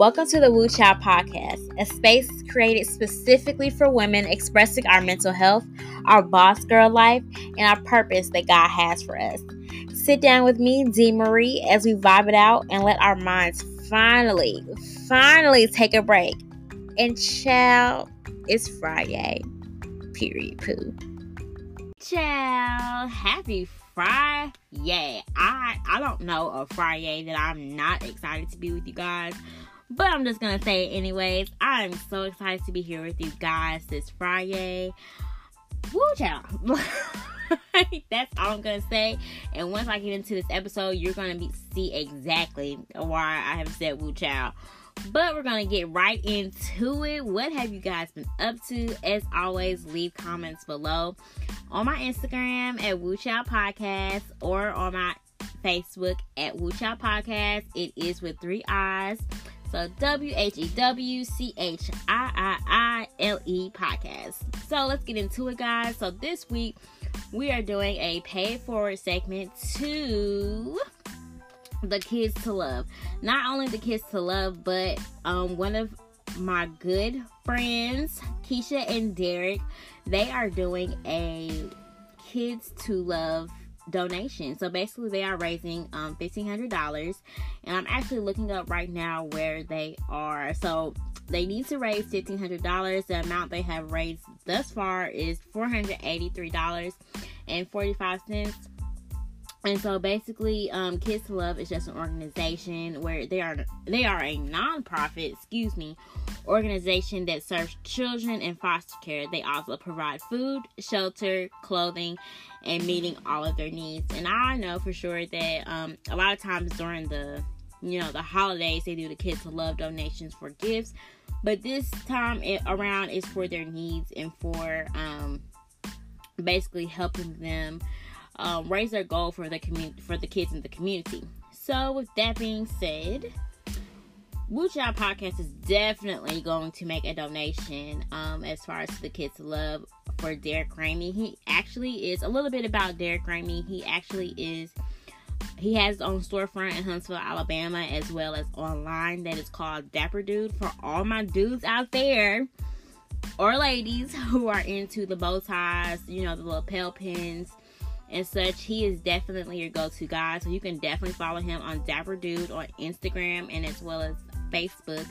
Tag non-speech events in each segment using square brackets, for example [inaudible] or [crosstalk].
Welcome to the Whew Chile Podcast, a space created specifically for women expressing our mental health, our boss girl life, and our purpose that God has for us. Sit down with me, Dee Marie, as we vibe it out and let our minds finally, finally take a break. And child, it's Friday. Period. Poo. Child, happy Friday. I I don't know a Friday that I'm not excited to be with you guys. But I'm just gonna say it anyways. I'm so excited to be here with you guys this Friday. Woo child. [laughs] That's all I'm gonna say. And once I get into this episode, you're gonna be see exactly why I have said woo child. But we're gonna get right into it. What have you guys been up to? As always, leave comments below on my Instagram at Whew Chile Podcast or on my Facebook at Whew Chile Podcast. It is with three eyes. So W H E W C H I I I L E podcast. So let's get into it, guys. So this week we are doing a pay forward segment to the kids to love. Not only the kids to love, but um one of my good friends, Keisha and Derek, they are doing a kids to love donation. So basically, they are raising um, $1,500, and I'm actually looking up right now where they are. So they need to raise $1,500. The amount they have raised thus far is $483.45. And so basically, um, Kids to Love is just an organization where they are they are a nonprofit, excuse me, organization that serves children in foster care. They also provide food, shelter, clothing, and meeting all of their needs. And I know for sure that um, a lot of times during the you know the holidays they do the Kids to Love donations for gifts, but this time around is for their needs and for um, basically helping them um, raise their goal for the community for the kids in the community. So with that being said, Whew Chile Podcast is definitely going to make a donation um, as far as the kids love for Derek Ramey. He actually is a little bit about Derek Ramey. He actually is he has his own storefront in Huntsville, Alabama, as well as online that is called Dapper Dude. For all my dudes out there or ladies [laughs] who are into the bow ties, you know, the lapel pins, and such. He is definitely your go-to guy. So you can definitely follow him on Dapper Dude on Instagram and as well as Facebook.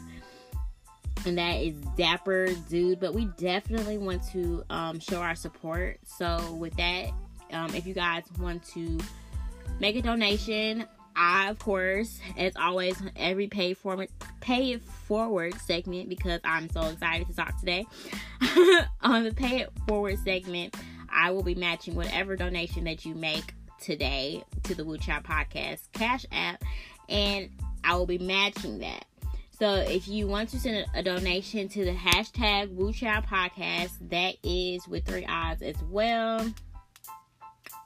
And that is Dapper Dude. But we definitely want to um, show our support. So with that, um, if you guys want to make a donation, I of course, as always, every pay forward pay it forward segment because I'm so excited to talk today. [laughs] on the pay it forward segment, I will be matching whatever donation that you make today to the Whew Chile Podcast Cash App, and I will be matching that. So if you want to send a, donation to the hashtag Whew Chile Podcast, that is with three eyes as well.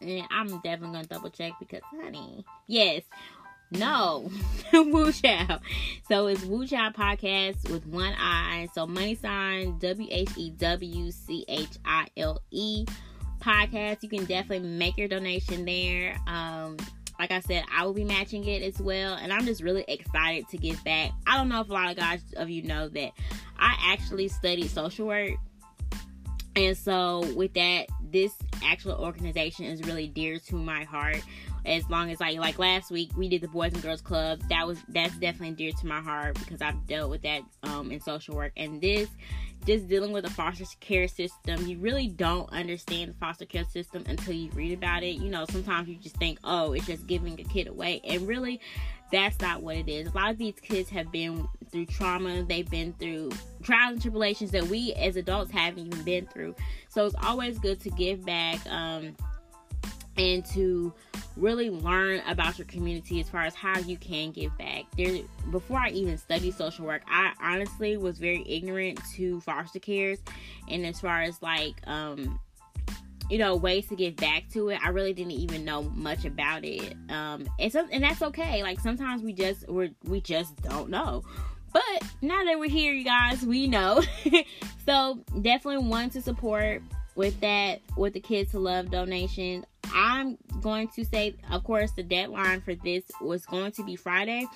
And I'm definitely gonna double check because honey, yes. No, [laughs] Woo Child. So it's Whew Chile Podcast with one eye. So money sign W H E W C H I L E podcast. You can definitely make your donation there. Um, like I said, I will be matching it as well, and I'm just really excited to give back. I don't know if a lot of guys of you know that I actually studied social work, and so with that, this actual organization is really dear to my heart. As long as like like last week we did the Boys and Girls Club, that was that's definitely dear to my heart because I've dealt with that um, in social work, and this just dealing with a foster care system, you really don't understand the foster care system until you read about it. You know, sometimes you just think, oh, it's just giving a kid away. And really, that's not what it is. A lot of these kids have been through trauma, they've been through trials and tribulations that we as adults haven't even been through. So it's always good to give back um, and to really learn about your community as far as how you can give back. There, before I even studied social work, I honestly was very ignorant to foster cares, and as far as like, um, you know, ways to give back to it, I really didn't even know much about it. Um, and so, and that's okay. Like sometimes we just we we just don't know. But now that we're here, you guys, we know. [laughs] so definitely want to support with that with the kids to love donation I'm going to say, of course, the deadline for this was going to be Friday.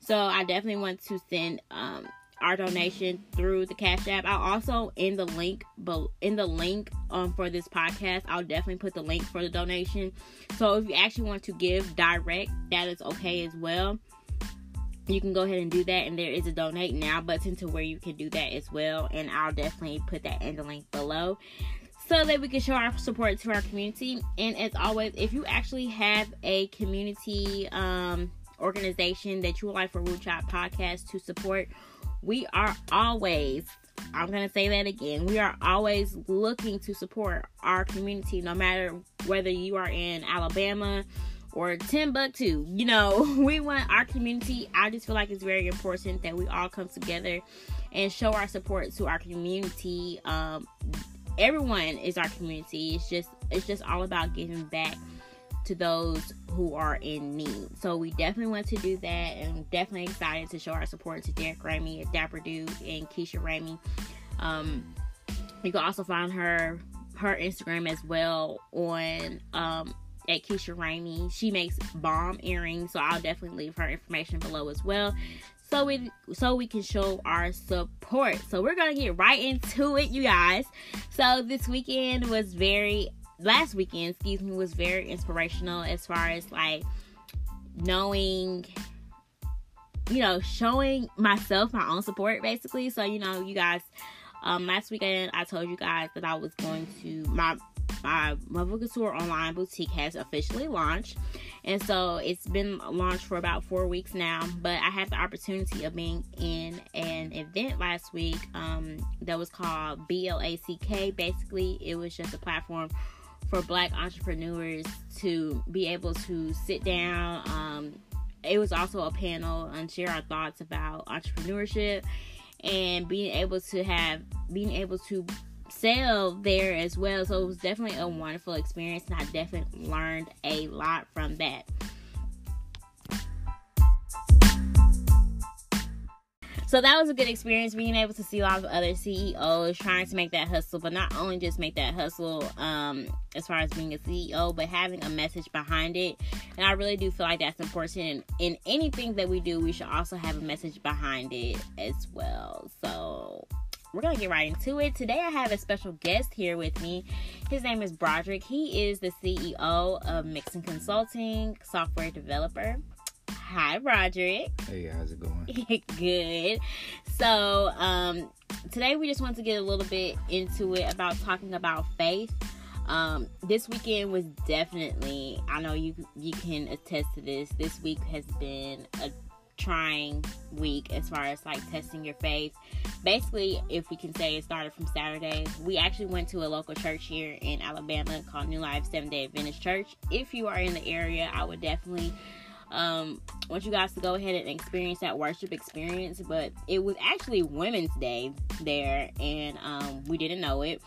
So I definitely want to send um, our donation through the Cash App. I'll also in the link, but in the link um, for this podcast, I'll definitely put the link for the donation. So if you actually want to give direct, that is okay as well. You can go ahead and do that, and there is a donate now button to where you can do that as well. And I'll definitely put that in the link below so that we can show our support to our community. And as always, if you actually have a community um, organization that you would like for Root Chop Podcast to support, we are always I'm going to say that again. We are always looking to support our community, no matter whether you are in Alabama or Timbuktu. You know, [laughs] we want our community. I just feel like it's very important that we all come together and show our support to our community. Um, everyone is our community. It's just it's just all about giving back to those who are in need. So we definitely want to do that and definitely excited to show our support to Derek Ramey, Dapper Dude, and Keisha Ramey. Um, you can also find her her Instagram as well on um, at Keisha Ramey. She makes bomb earrings, so I'll definitely leave her information below as well. So we so we can show our support. So we're gonna get right into it, you guys. So this weekend was very last weekend, excuse me, was very inspirational as far as like knowing you know, showing myself my own support basically. So, you know, you guys um last weekend I told you guys that I was going to my my Mother Couture online boutique has officially launched. And so it's been launched for about four weeks now. But I had the opportunity of being in an event last week um, that was called BLACK. Basically, it was just a platform for black entrepreneurs to be able to sit down. Um, it was also a panel and share our thoughts about entrepreneurship and being able to have being able to sell there as well. So it was definitely a wonderful experience and I definitely learned a lot from that. So that was a good experience being able to see a lot of other CEOs trying to make that hustle, but not only just make that hustle um, as far as being a CEO, but having a message behind it. And I really do feel like that's important. In anything that we do, we should also have a message behind it as well. So we're gonna get right into it. Today I have a special guest here with me. His name is Broderick. He is the CEO of Mixon Consulting, software developer. Hi, Broderick. Hey, how's it going? [laughs] Good. So, um, today we just want to get a little bit into it about talking about faith. Um, this weekend was definitely, I know you you can attest to this. This week has been a trying week as far as like testing your faith. Basically, if we can say it started from Saturday, we actually went to a local church here in Alabama called New Life Seventh Day Adventist Church. If you are in the area, I would definitely um, want you guys to go ahead and experience that worship experience. But it was actually Women's Day there, and um, we didn't know it.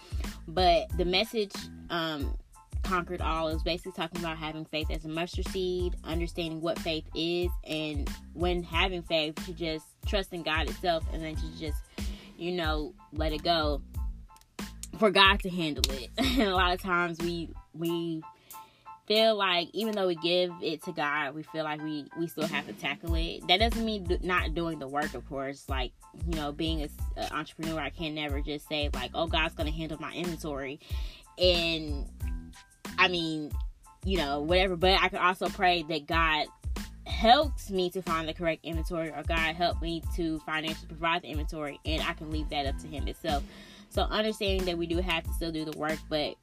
But the message um, conquered all is basically talking about having faith as a mustard seed, understanding what faith is, and when having faith, to just trust in God itself, and then to just, you know, let it go for God to handle it. [laughs] and a lot of times we we feel like even though we give it to God, we feel like we we still have to tackle it. That doesn't mean do, not doing the work, of course. Like you know, being an entrepreneur, I can never just say like, "Oh, God's gonna handle my inventory," and I mean, you know, whatever. But I can also pray that God helps me to find the correct inventory, or God help me to financially provide the inventory, and I can leave that up to Him itself. So understanding that we do have to still do the work, but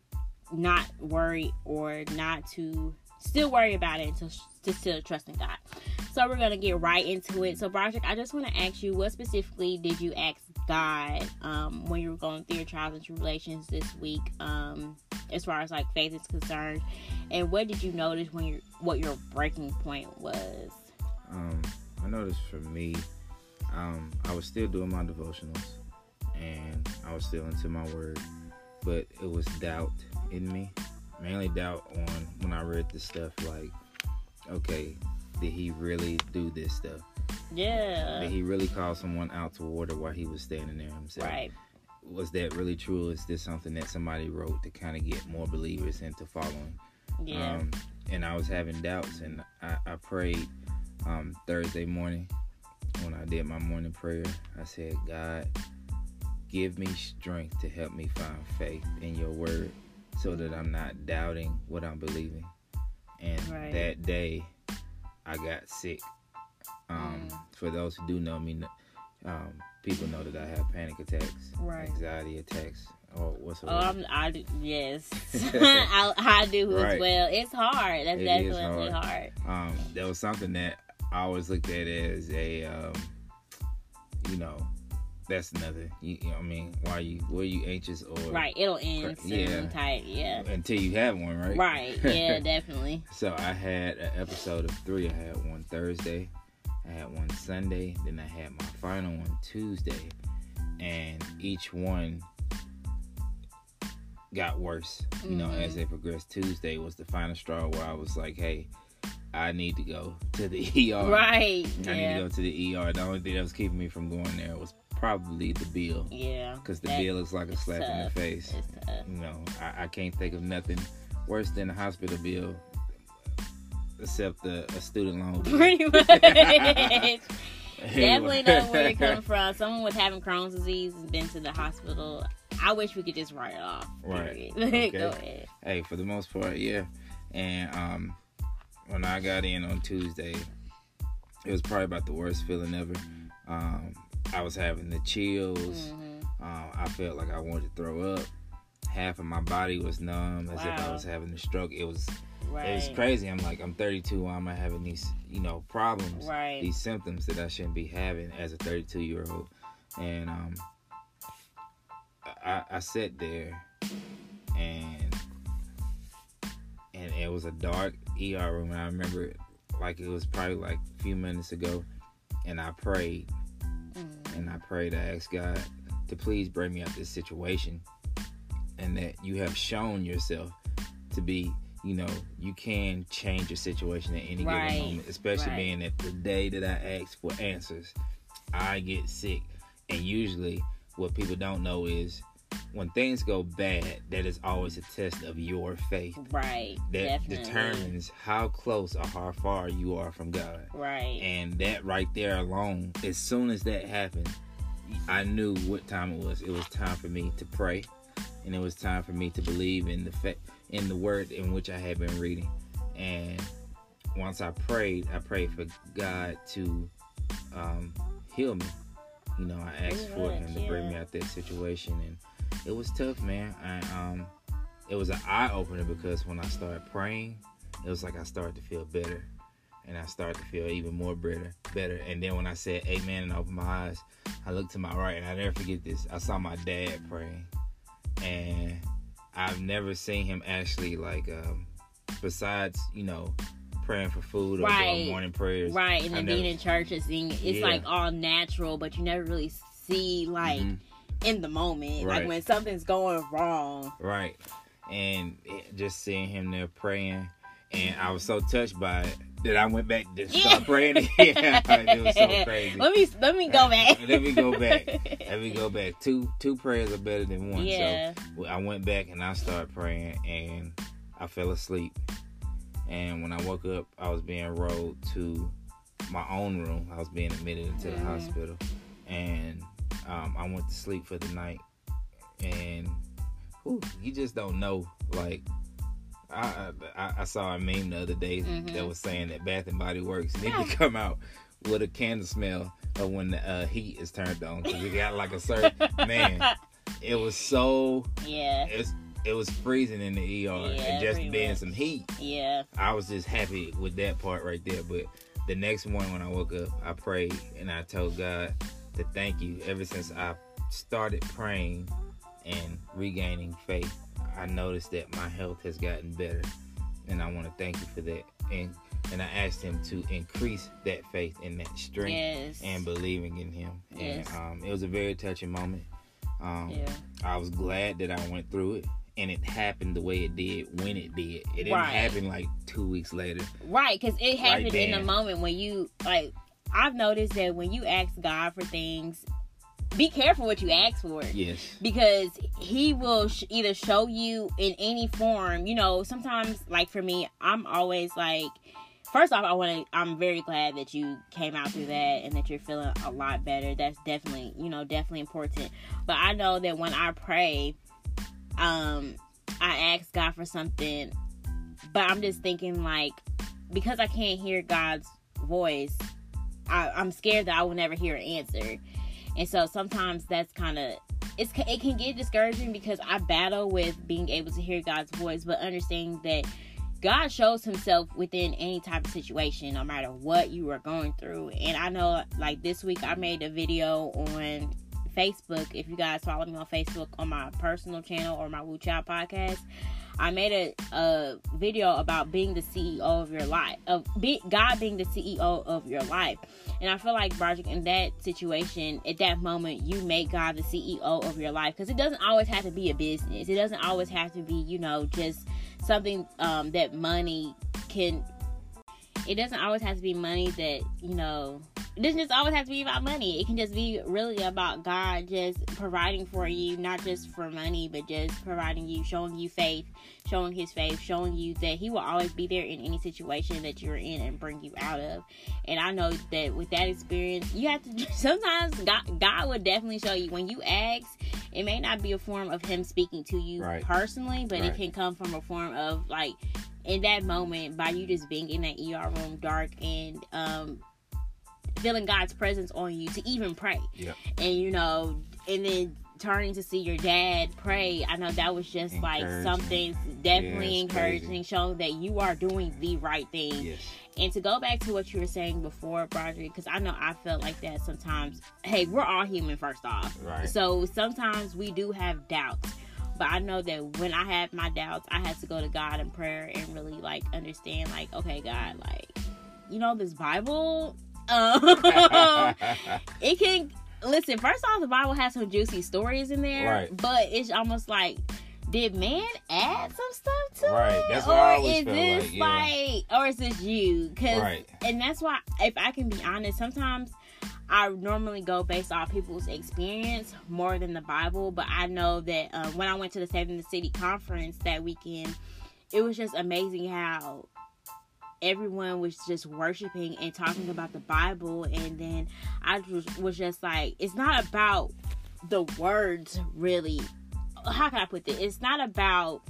not worry or not to still worry about it to, to still trust in God. So we're gonna get right into it. So Broderick, I just want to ask you, what specifically did you ask God um, when you were going through your trials and tribulations this week, um, as far as like faith is concerned, and what did you notice when you what your breaking point was? Um, I noticed for me, um, I was still doing my devotionals, and I was still into my word, but it was doubt in me. Mainly doubt on when I read the stuff like, okay, did he really do this stuff? Yeah. Did he really call someone out to water while he was standing there himself? Right. Was that really true? Is this something that somebody wrote to kind of get more believers into following Yeah. Um, and I was having doubts, and I, I prayed um, Thursday morning when I did my morning prayer. I said, God, give me strength to help me find faith in your word so that I'm not doubting what I'm believing. And Right. that day, I got sick. Um, Mm. For those who do know me, um, people know that I have panic attacks, Right. anxiety attacks, or whatsoever. Oh, I'm, I do, yes, [laughs] [laughs] I, I do as well. It's hard. That's It definitely hard. hard. um, that was something that I always looked at as a, um, you know, that's nothing. You, you know, what I mean, why you were you anxious or Right, it'll end soon. Yeah. Type, yeah. until you have one, right? Right, yeah, [laughs] definitely. so I had an episode of three. I had one Thursday, I had one Sunday, then I had my final one Tuesday, and each one got worse. You know, as Mhm. they progressed. Tuesday was the final straw where I was like, hey. I need to go to the [laughs] ER. Right, I need to go to the ER. The only thing that was keeping me from going there was probably the bill, yeah. because the bill is like a slap in the face. Tough. You know, I, I can't think of nothing worse than a hospital bill, except a, a student loan. bill. Pretty [laughs] much. Definitely know where it comes from. Someone with having Crohn's disease has been to the hospital. I wish we could just write it off. Right. period. [laughs] Go ahead. hey, for the most part, yeah. And um, when I got in on Tuesday, it was probably about the worst feeling ever. Um, I was having the chills. Mhm. Um, I felt like I wanted to throw up. Half of my body was numb, as if I was having a stroke. It was Right. it was crazy. I'm like, I'm 32. Why am I having these, you know, problems, Right. these symptoms that I shouldn't be having as a 32 year old? And um, I, I sat there, and and it was a dark ER room, and I remember it like it was probably like a few minutes ago, and I prayed. And I prayed, I asked God to please bring me out this situation, and that you have shown yourself to be, you know, you can change your situation at any Right, given moment, especially right. being that the day that I ask for answers, I get sick, and usually what people don't know is when things go bad, that is always a test of your faith. Right. That Definitely. determines how close or how far you are from God. Right. And that right there alone, as soon as that happened, I knew what time it was. It was time for me to pray, and it was time for me to believe in the fa- in the word in which I had been reading. And once I prayed, I prayed for God to um, heal me. You know, I asked Pretty for much, Him to bring me yeah. out that situation, and it was tough, man. I, um, it was an eye opener because when I started praying, it was like I started to feel better and I started to feel even more better. Better. And then when I said amen and I opened my eyes, I looked to my right and I never forget this. I saw my dad praying. And I've never seen him actually like um besides, you know, praying for food or Right. doing morning prayers. Right, and then never- being in church and seeing it's Yeah. like all natural, but you never really see like Mhm. In the moment, Right. like when something's going wrong. Right. And it, just seeing him there praying and I was so touched by it that I went back to Yeah. start praying. yeah, [laughs] it was so [laughs] crazy. Let me let me go back. Let me go back. [laughs] Let me go back. Two two prayers are better than one. Yeah. So I went back and I started praying and I fell asleep. And when I woke up, I was being rolled to my own room. I was being admitted into the Mhm. hospital, and um, I went to sleep for the night. And whew, you just don't know. Like I, I I saw a meme the other day Mhm. that was saying that Bath and Body Works need to [laughs] come out with a candle smell of when the uh, heat is turned on because it got like a certain [laughs] man. It was so Yeah. it's it was freezing in the ER Yeah, and just being much. some heat. Yeah. I was just happy with that part right there. But the next morning when I woke up, I prayed and I told God to thank you. Ever since I started praying and regaining faith, I noticed that my health has gotten better, and I want to thank you for that. And and I asked Him to increase that faith and that strength Yes. and believing in Him. Yes. And um, it was a very touching moment. Um, yeah. I was glad that I went through it and it happened the way it did when it did. It didn't Right. happen like two weeks later. Right, because it happened in the moment when you like. I've noticed that when you ask God for things, be careful what you ask for. Yes. Because he will sh- either show you in any form. You know, sometimes like for me, I'm always like first off, I want to. I'm very glad that you came out through that and that you're feeling a lot better. That's definitely, you know, definitely important. But I know that when I pray, um, I ask God for something, but I'm just thinking like because I can't hear God's voice, I, I'm scared that I will never hear an answer. And so sometimes that's kind of it's it can get discouraging because I battle with being able to hear God's voice, but understanding that God shows himself within any type of situation, no matter what you are going through. And I know, like this week, I made a video on Facebook. If you guys follow me on Facebook on my personal channel or my Whew Chile podcast, I made a, a video about being the CEO of your life, of be, God being the CEO of your life. And I feel like, Broderick, in that situation, at that moment, you make God the CEO of your life because it doesn't always have to be a business. It doesn't always have to be, you know, just something um, that money can. It doesn't always have to be money that you know. It doesn't just always have to be about money. It can just be really about God just providing for you, not just for money, but just providing you, showing you faith, showing His faith, showing you that He will always be there in any situation that you're in and bring you out of. And I know that with that experience, you have to. [laughs] Sometimes God, God will definitely show you when you ask it may not be a form of him speaking to you right. personally, but right. it can come from a form of like in that moment by you just being in that ER room dark and um feeling God's presence on you to even pray. Yep. And you know, and then turning to see your dad pray, I know that was just like something definitely encouraging, crazy. showing that you are doing the right thing. Yes. And to go back to what you were saying before, Broderick, because I know I felt like that sometimes. Hey, we're all human, first off. Right. So sometimes we do have doubts. But I know that when I had my doubts, I had to go to God in prayer and really like understand, like, okay, God, like, you know, this Bible, um, [laughs] it can listen. First off, the Bible has some juicy stories in there, right. but it's almost like did man add some stuff to right. it? That's or I is this like, yeah. like, or is this you? Cause, right. and that's why, if I can be honest, sometimes I normally go based off people's experience more than the Bible. But I know that uh, when I went to the Saving the City conference that weekend, it was just amazing how everyone was just worshiping and talking about the Bible. And then I was just like, it's not about the words really how can I put this? It's not about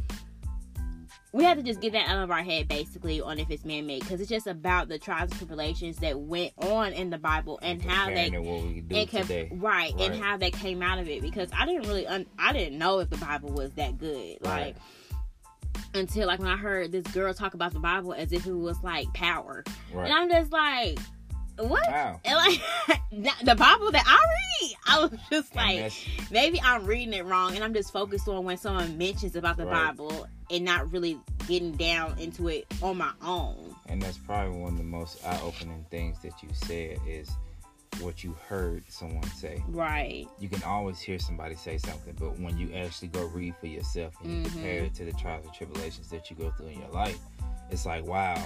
we have to just get that out of our head basically on if it's man-made because it's just about the trials and tribulations that went on in the bible and how they and kept, right, right, and how they came out of it because i didn't really un, i didn't know if the bible was that good right. like until like when i heard this girl talk about the bible as if it was like power right. and i'm just like what? Wow. [laughs] And like [laughs] the Bible that I read, I was just like, maybe I'm reading it wrong, and I'm just focused on when someone mentions about the right. Bible and not really getting down into it on my own. And that's probably one of the most eye-opening things that you said is what you heard someone say. Right. You can always hear somebody say something, but when you actually go read for yourself and you mm-hmm. compare it to the trials and tribulations that you go through in your life, it's like, wow,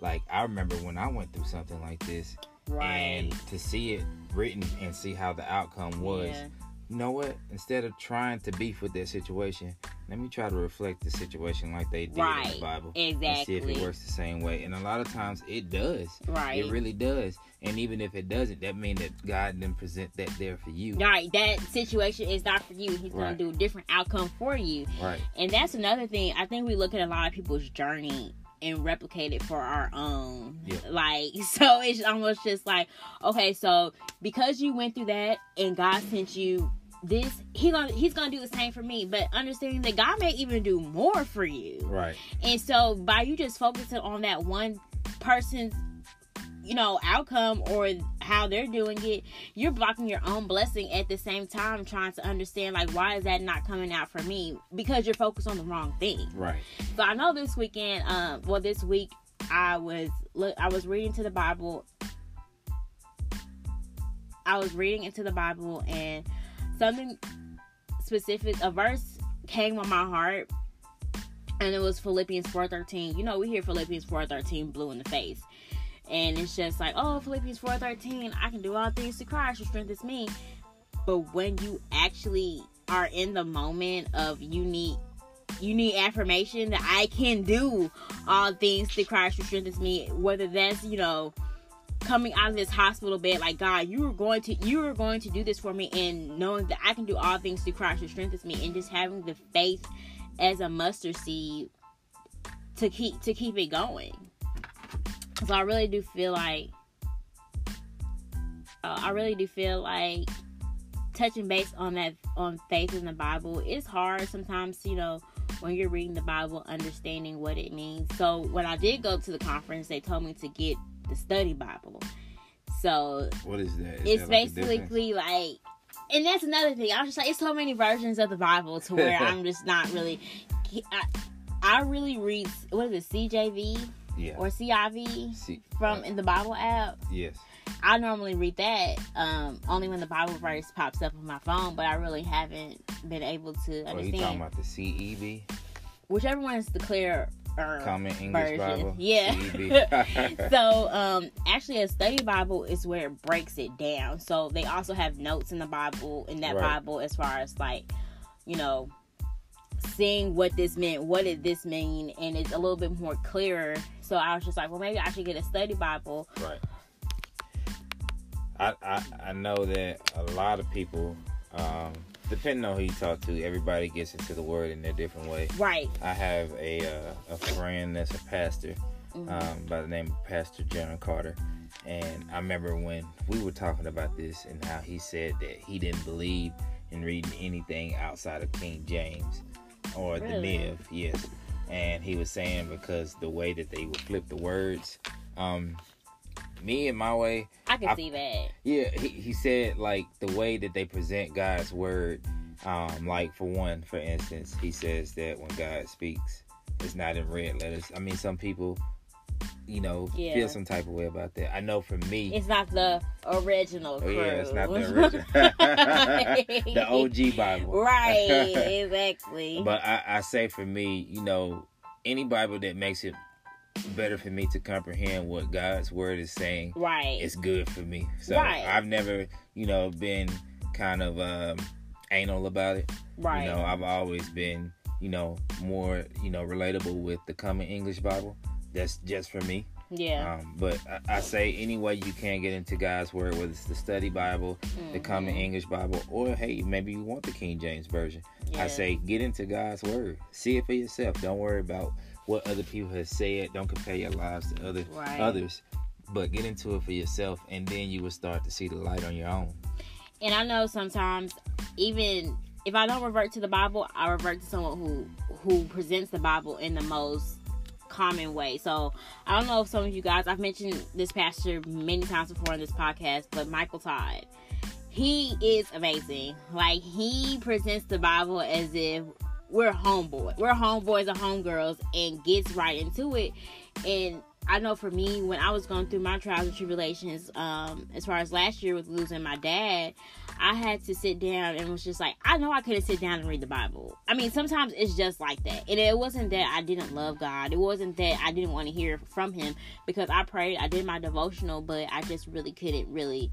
like I remember when I went through something like this, right. and to see it written and see how the outcome was. Yeah. You know what? Instead of trying to beef with that situation, let me try to reflect the situation like they did right. in the Bible. Exactly. And see if it works the same way. And a lot of times it does. Right. It really does. And even if it doesn't, that means that God didn't present that there for you. Right. That situation is not for you. He's right. going to do a different outcome for you. Right. And that's another thing. I think we look at a lot of people's journey and replicate it for our own. Yeah. Like, [laughs] so it's almost just like, okay, so because you went through that and God sent you this, he gonna he's gonna do the same for me. But understanding that God may even do more for you. Right. And so by you just focusing on that one person's you know outcome or how they're doing it you're blocking your own blessing at the same time trying to understand like why is that not coming out for me because you're focused on the wrong thing right so i know this weekend um well this week i was look i was reading to the bible i was reading into the bible and something specific a verse came on my heart and it was philippians 4.13 you know we hear philippians 4.13 blue in the face and it's just like, oh, Philippians 4:13, I can do all things to Christ who strengthens me. but when you actually are in the moment of you need you need affirmation that I can do all things through Christ who strengthens me, whether that's, you know, coming out of this hospital bed like God, you are going to you are going to do this for me and knowing that I can do all things through Christ who strengthens me and just having the faith as a mustard seed to keep to keep it going. So I really do feel like uh, I really do feel like touching base on that on faith in the Bible is hard sometimes, you know, when you're reading the Bible, understanding what it means. So when I did go to the conference, they told me to get the study Bible. So what is that? Is it's that like basically like and that's another thing. I was just like, it's so many versions of the Bible to where [laughs] I'm just not really. I, I really read what is it CJV yeah. or CIV C- from uh, in the Bible app. yes. I normally read that um, only when the Bible verse pops up on my phone, but I really haven't been able to understand. Oh, you talking about the CEB? whichever one is the clear uh, Common English version. Bible? [laughs] Yeah. [laughs] [laughs] So um actually a study bible is where it breaks it down so they also have notes in the bible in that Right. bible as far as like you know seeing what this meant what did this mean and it's a little bit more clearer so i was just like well maybe i should get a study bible Right. I, I I know that a lot of people, um, depending on who you talk to, everybody gets into the word in their different way. right I have a uh, a friend that's a pastor Mhm. um, by the name of Pastor John Carter, and I remember when we were talking about this and how he said that he didn't believe in reading anything outside of King James or the Really? Niv, yes, and he was saying because the way that they would flip the words, um, me and my way, i can I- see that yeah, he, he said like the way that they present God's word, um, like for one, for instance, he says that when God speaks, it's not in red letters. I mean, some people, you know, Yeah. feel some type of way about that. I know for me, it's not the original oh, yeah, it's not the original, [laughs] the OG [laughs] Bible, right [laughs] exactly But I, I say for me, you know, any Bible that makes it better for me to comprehend what God's word is saying right it's good for me. So Right. I've never, you know, been kind of um, anal about it. right You know, I've always been, you know, more, you know, relatable with the Common English Bible. That's just for me. yeah Um, but I, I say any way you can get into God's word, whether it's the study Bible, the Common Mhm. English Bible, or hey, maybe you want the King James version. Yeah. I say get into God's word. See it for yourself. Don't worry about what other people have said. Don't compare your lives to other Right. others. But get into it for yourself and then you will start to see the light on your own. And I know sometimes even if I don't revert to the Bible, I revert to someone who who presents the Bible in the most common way. So I don't know if some of you guys I've mentioned this pastor many times before in this podcast, but Michael Todd. He is amazing. Like he presents the Bible as if we're homeboy. We're homeboys and homegirls and gets right into it. And I know for me, when I was going through my trials and tribulations, um, as far as last year with losing my dad, I had to sit down and was just like, I know I couldn't sit down and read the Bible. I mean, sometimes it's just like that. And it wasn't that I didn't love God. It wasn't that I didn't want to hear from Him because I prayed, I did my devotional, but I just really couldn't really.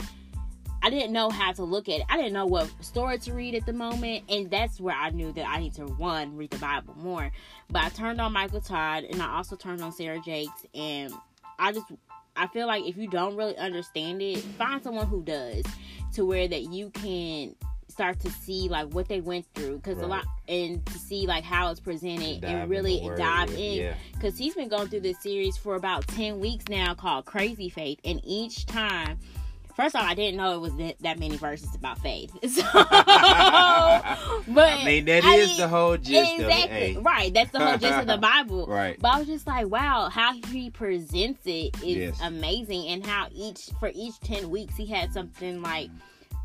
I didn't know how to look at it. I didn't know what story to read at the moment, and that's where I knew that I need to one read the Bible more. But I turned on Michael Todd, and I also turned on Sarah Jakes, and I just I feel like if you don't really understand it, find someone who does, to where that you can start to see like what they went through, because a lot and to see like how it's presented Dive and really dive yeah, in yeah. because he's been going through this series for about 10 weeks now called crazy faith and each time first of all, i didn't know it was that, that many verses about faith [laughs] so, [laughs] but I mean, that is I mean, the whole gist exactly of it. Right that's the whole gist of the [laughs] bible Right. but i was just like wow how he presents it is Yes. amazing and how each for each 10 weeks he had something like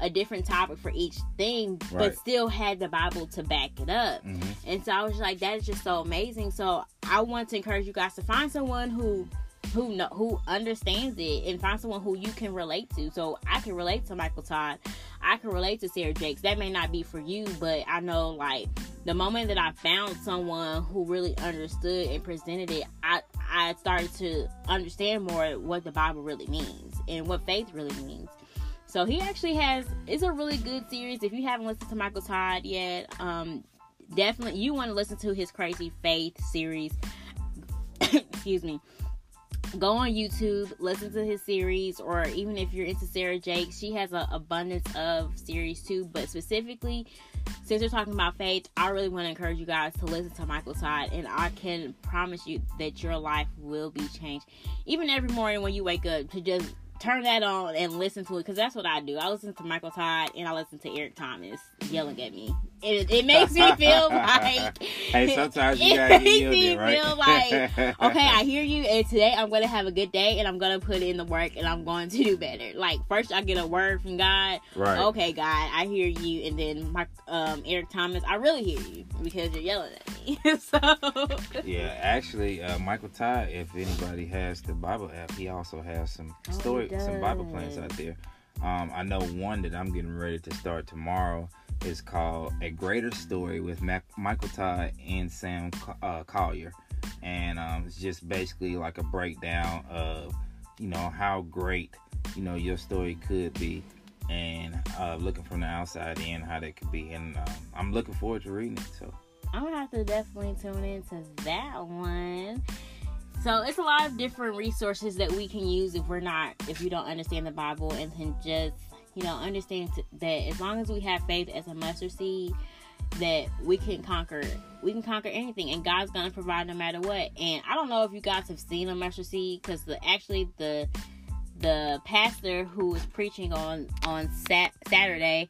a different topic for each thing but still had the bible to back it up Mhm. and so I was like, that is just so amazing. So I want to encourage you guys to find someone who who know, who understands it and find someone who you can relate to. So I can relate to Michael Todd. I can relate to Sarah Jakes. That may not be for you, but I know like the moment that I found someone who really understood and presented it, I I started to understand more what the Bible really means and what faith really means. So he actually has it's a really good series. If you haven't listened to Michael Todd yet, um, definitely you want to listen to his Crazy Faith series. [coughs] Excuse me. Go on YouTube, listen to his series, or even if you're into Sarah Jake, she has an abundance of series too. But specifically, since we're talking about faith, I really want to encourage you guys to listen to Michael Todd, and I can promise you that your life will be changed. Even every morning when you wake up, to just turn that on and listen to it because that's what I do. I listen to Michael Todd and I listen to Eric Thomas yelling at me. It, it makes me feel [laughs] like hey, sometimes you [laughs] gotta it makes me it, right? feel like [laughs] okay, I hear you, and today I'm gonna have a good day, and I'm gonna put in the work, and I'm going to do better. Like first, I get a word from God. right. Okay, God, I hear you, and then my um, Eric Thomas, I really hear you because you're yelling at me. so Yeah, actually, uh, Michael Todd, if anybody has the Bible app, he also has some Oh, he some Bible plans out there. Um, I know one that I'm getting ready to start tomorrow is called "A Greater Story" with Mac- Michael Todd and Sam uh, Collier, and um, it's just basically like a breakdown of you know how great you know your story could be, and uh, looking from the outside in how that could be, and um, I'm looking forward to reading it. So. I'm gonna have to definitely tune into that one. So it's a lot of different resources that we can use if we're not, if you don't understand the Bible, and can just, you know, understand that as long as we have faith as a mustard seed, that we can conquer, we can conquer anything, and God's gonna provide no matter what. And I don't know if you guys have seen a mustard seed, because the actually the the pastor who was preaching on on sat- Saturday,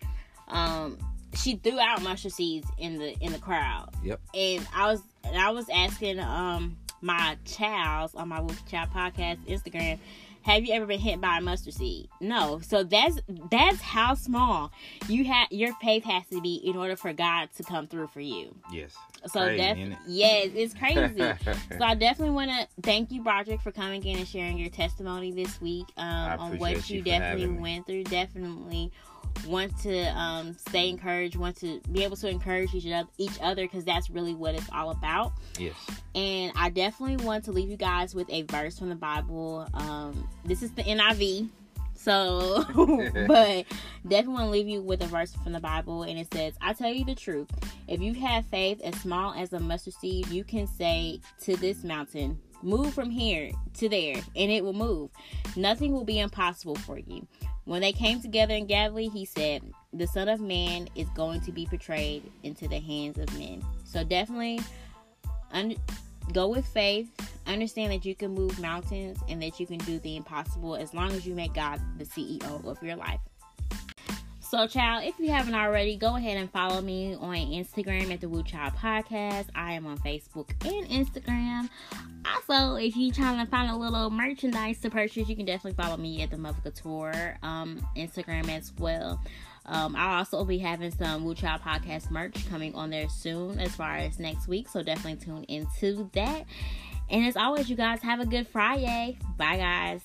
um, she threw out mustard seeds in the in the crowd. Yep. And I was and I was asking um my child's on my Whew Chile podcast Instagram, have you ever been hit by a mustard seed? No. So that's that's how small you have your faith has to be in order for God to come through for you. Yes. So Crazy, def- it? yes, it's crazy. [laughs] So I definitely want to thank you, Broderick, for coming in and sharing your testimony this week um, on what you, you definitely went through. Definitely want to um, stay encouraged, want to be able to encourage each other, each other, because that's really what it's all about. yes. And I definitely want to leave you guys with a verse from the Bible. Um, this is the NIV. So, [laughs] [laughs] but definitely want to leave you with a verse from the Bible. And it says, I tell you the truth. If you have faith as small as a mustard seed, you can say to this mountain, Move from here to there, and it will move. Nothing will be impossible for you. When they came together in Galilee, he said, The Son of Man is going to be betrayed into the hands of men. So, definitely un- go with faith. Understand that you can move mountains and that you can do the impossible as long as you make God the CEO of your life. So, child, if you haven't already, go ahead and follow me on Instagram at the Whew Chile Podcast. I am on Facebook and Instagram. Also, if you're trying to find a little merchandise to purchase, you can definitely follow me at the Mother Couture um, Instagram as well. Um, I'll also be having some Whew Chile Podcast merch coming on there soon as far as next week. So definitely tune into that. And as always, you guys have a good Friday. Bye, guys.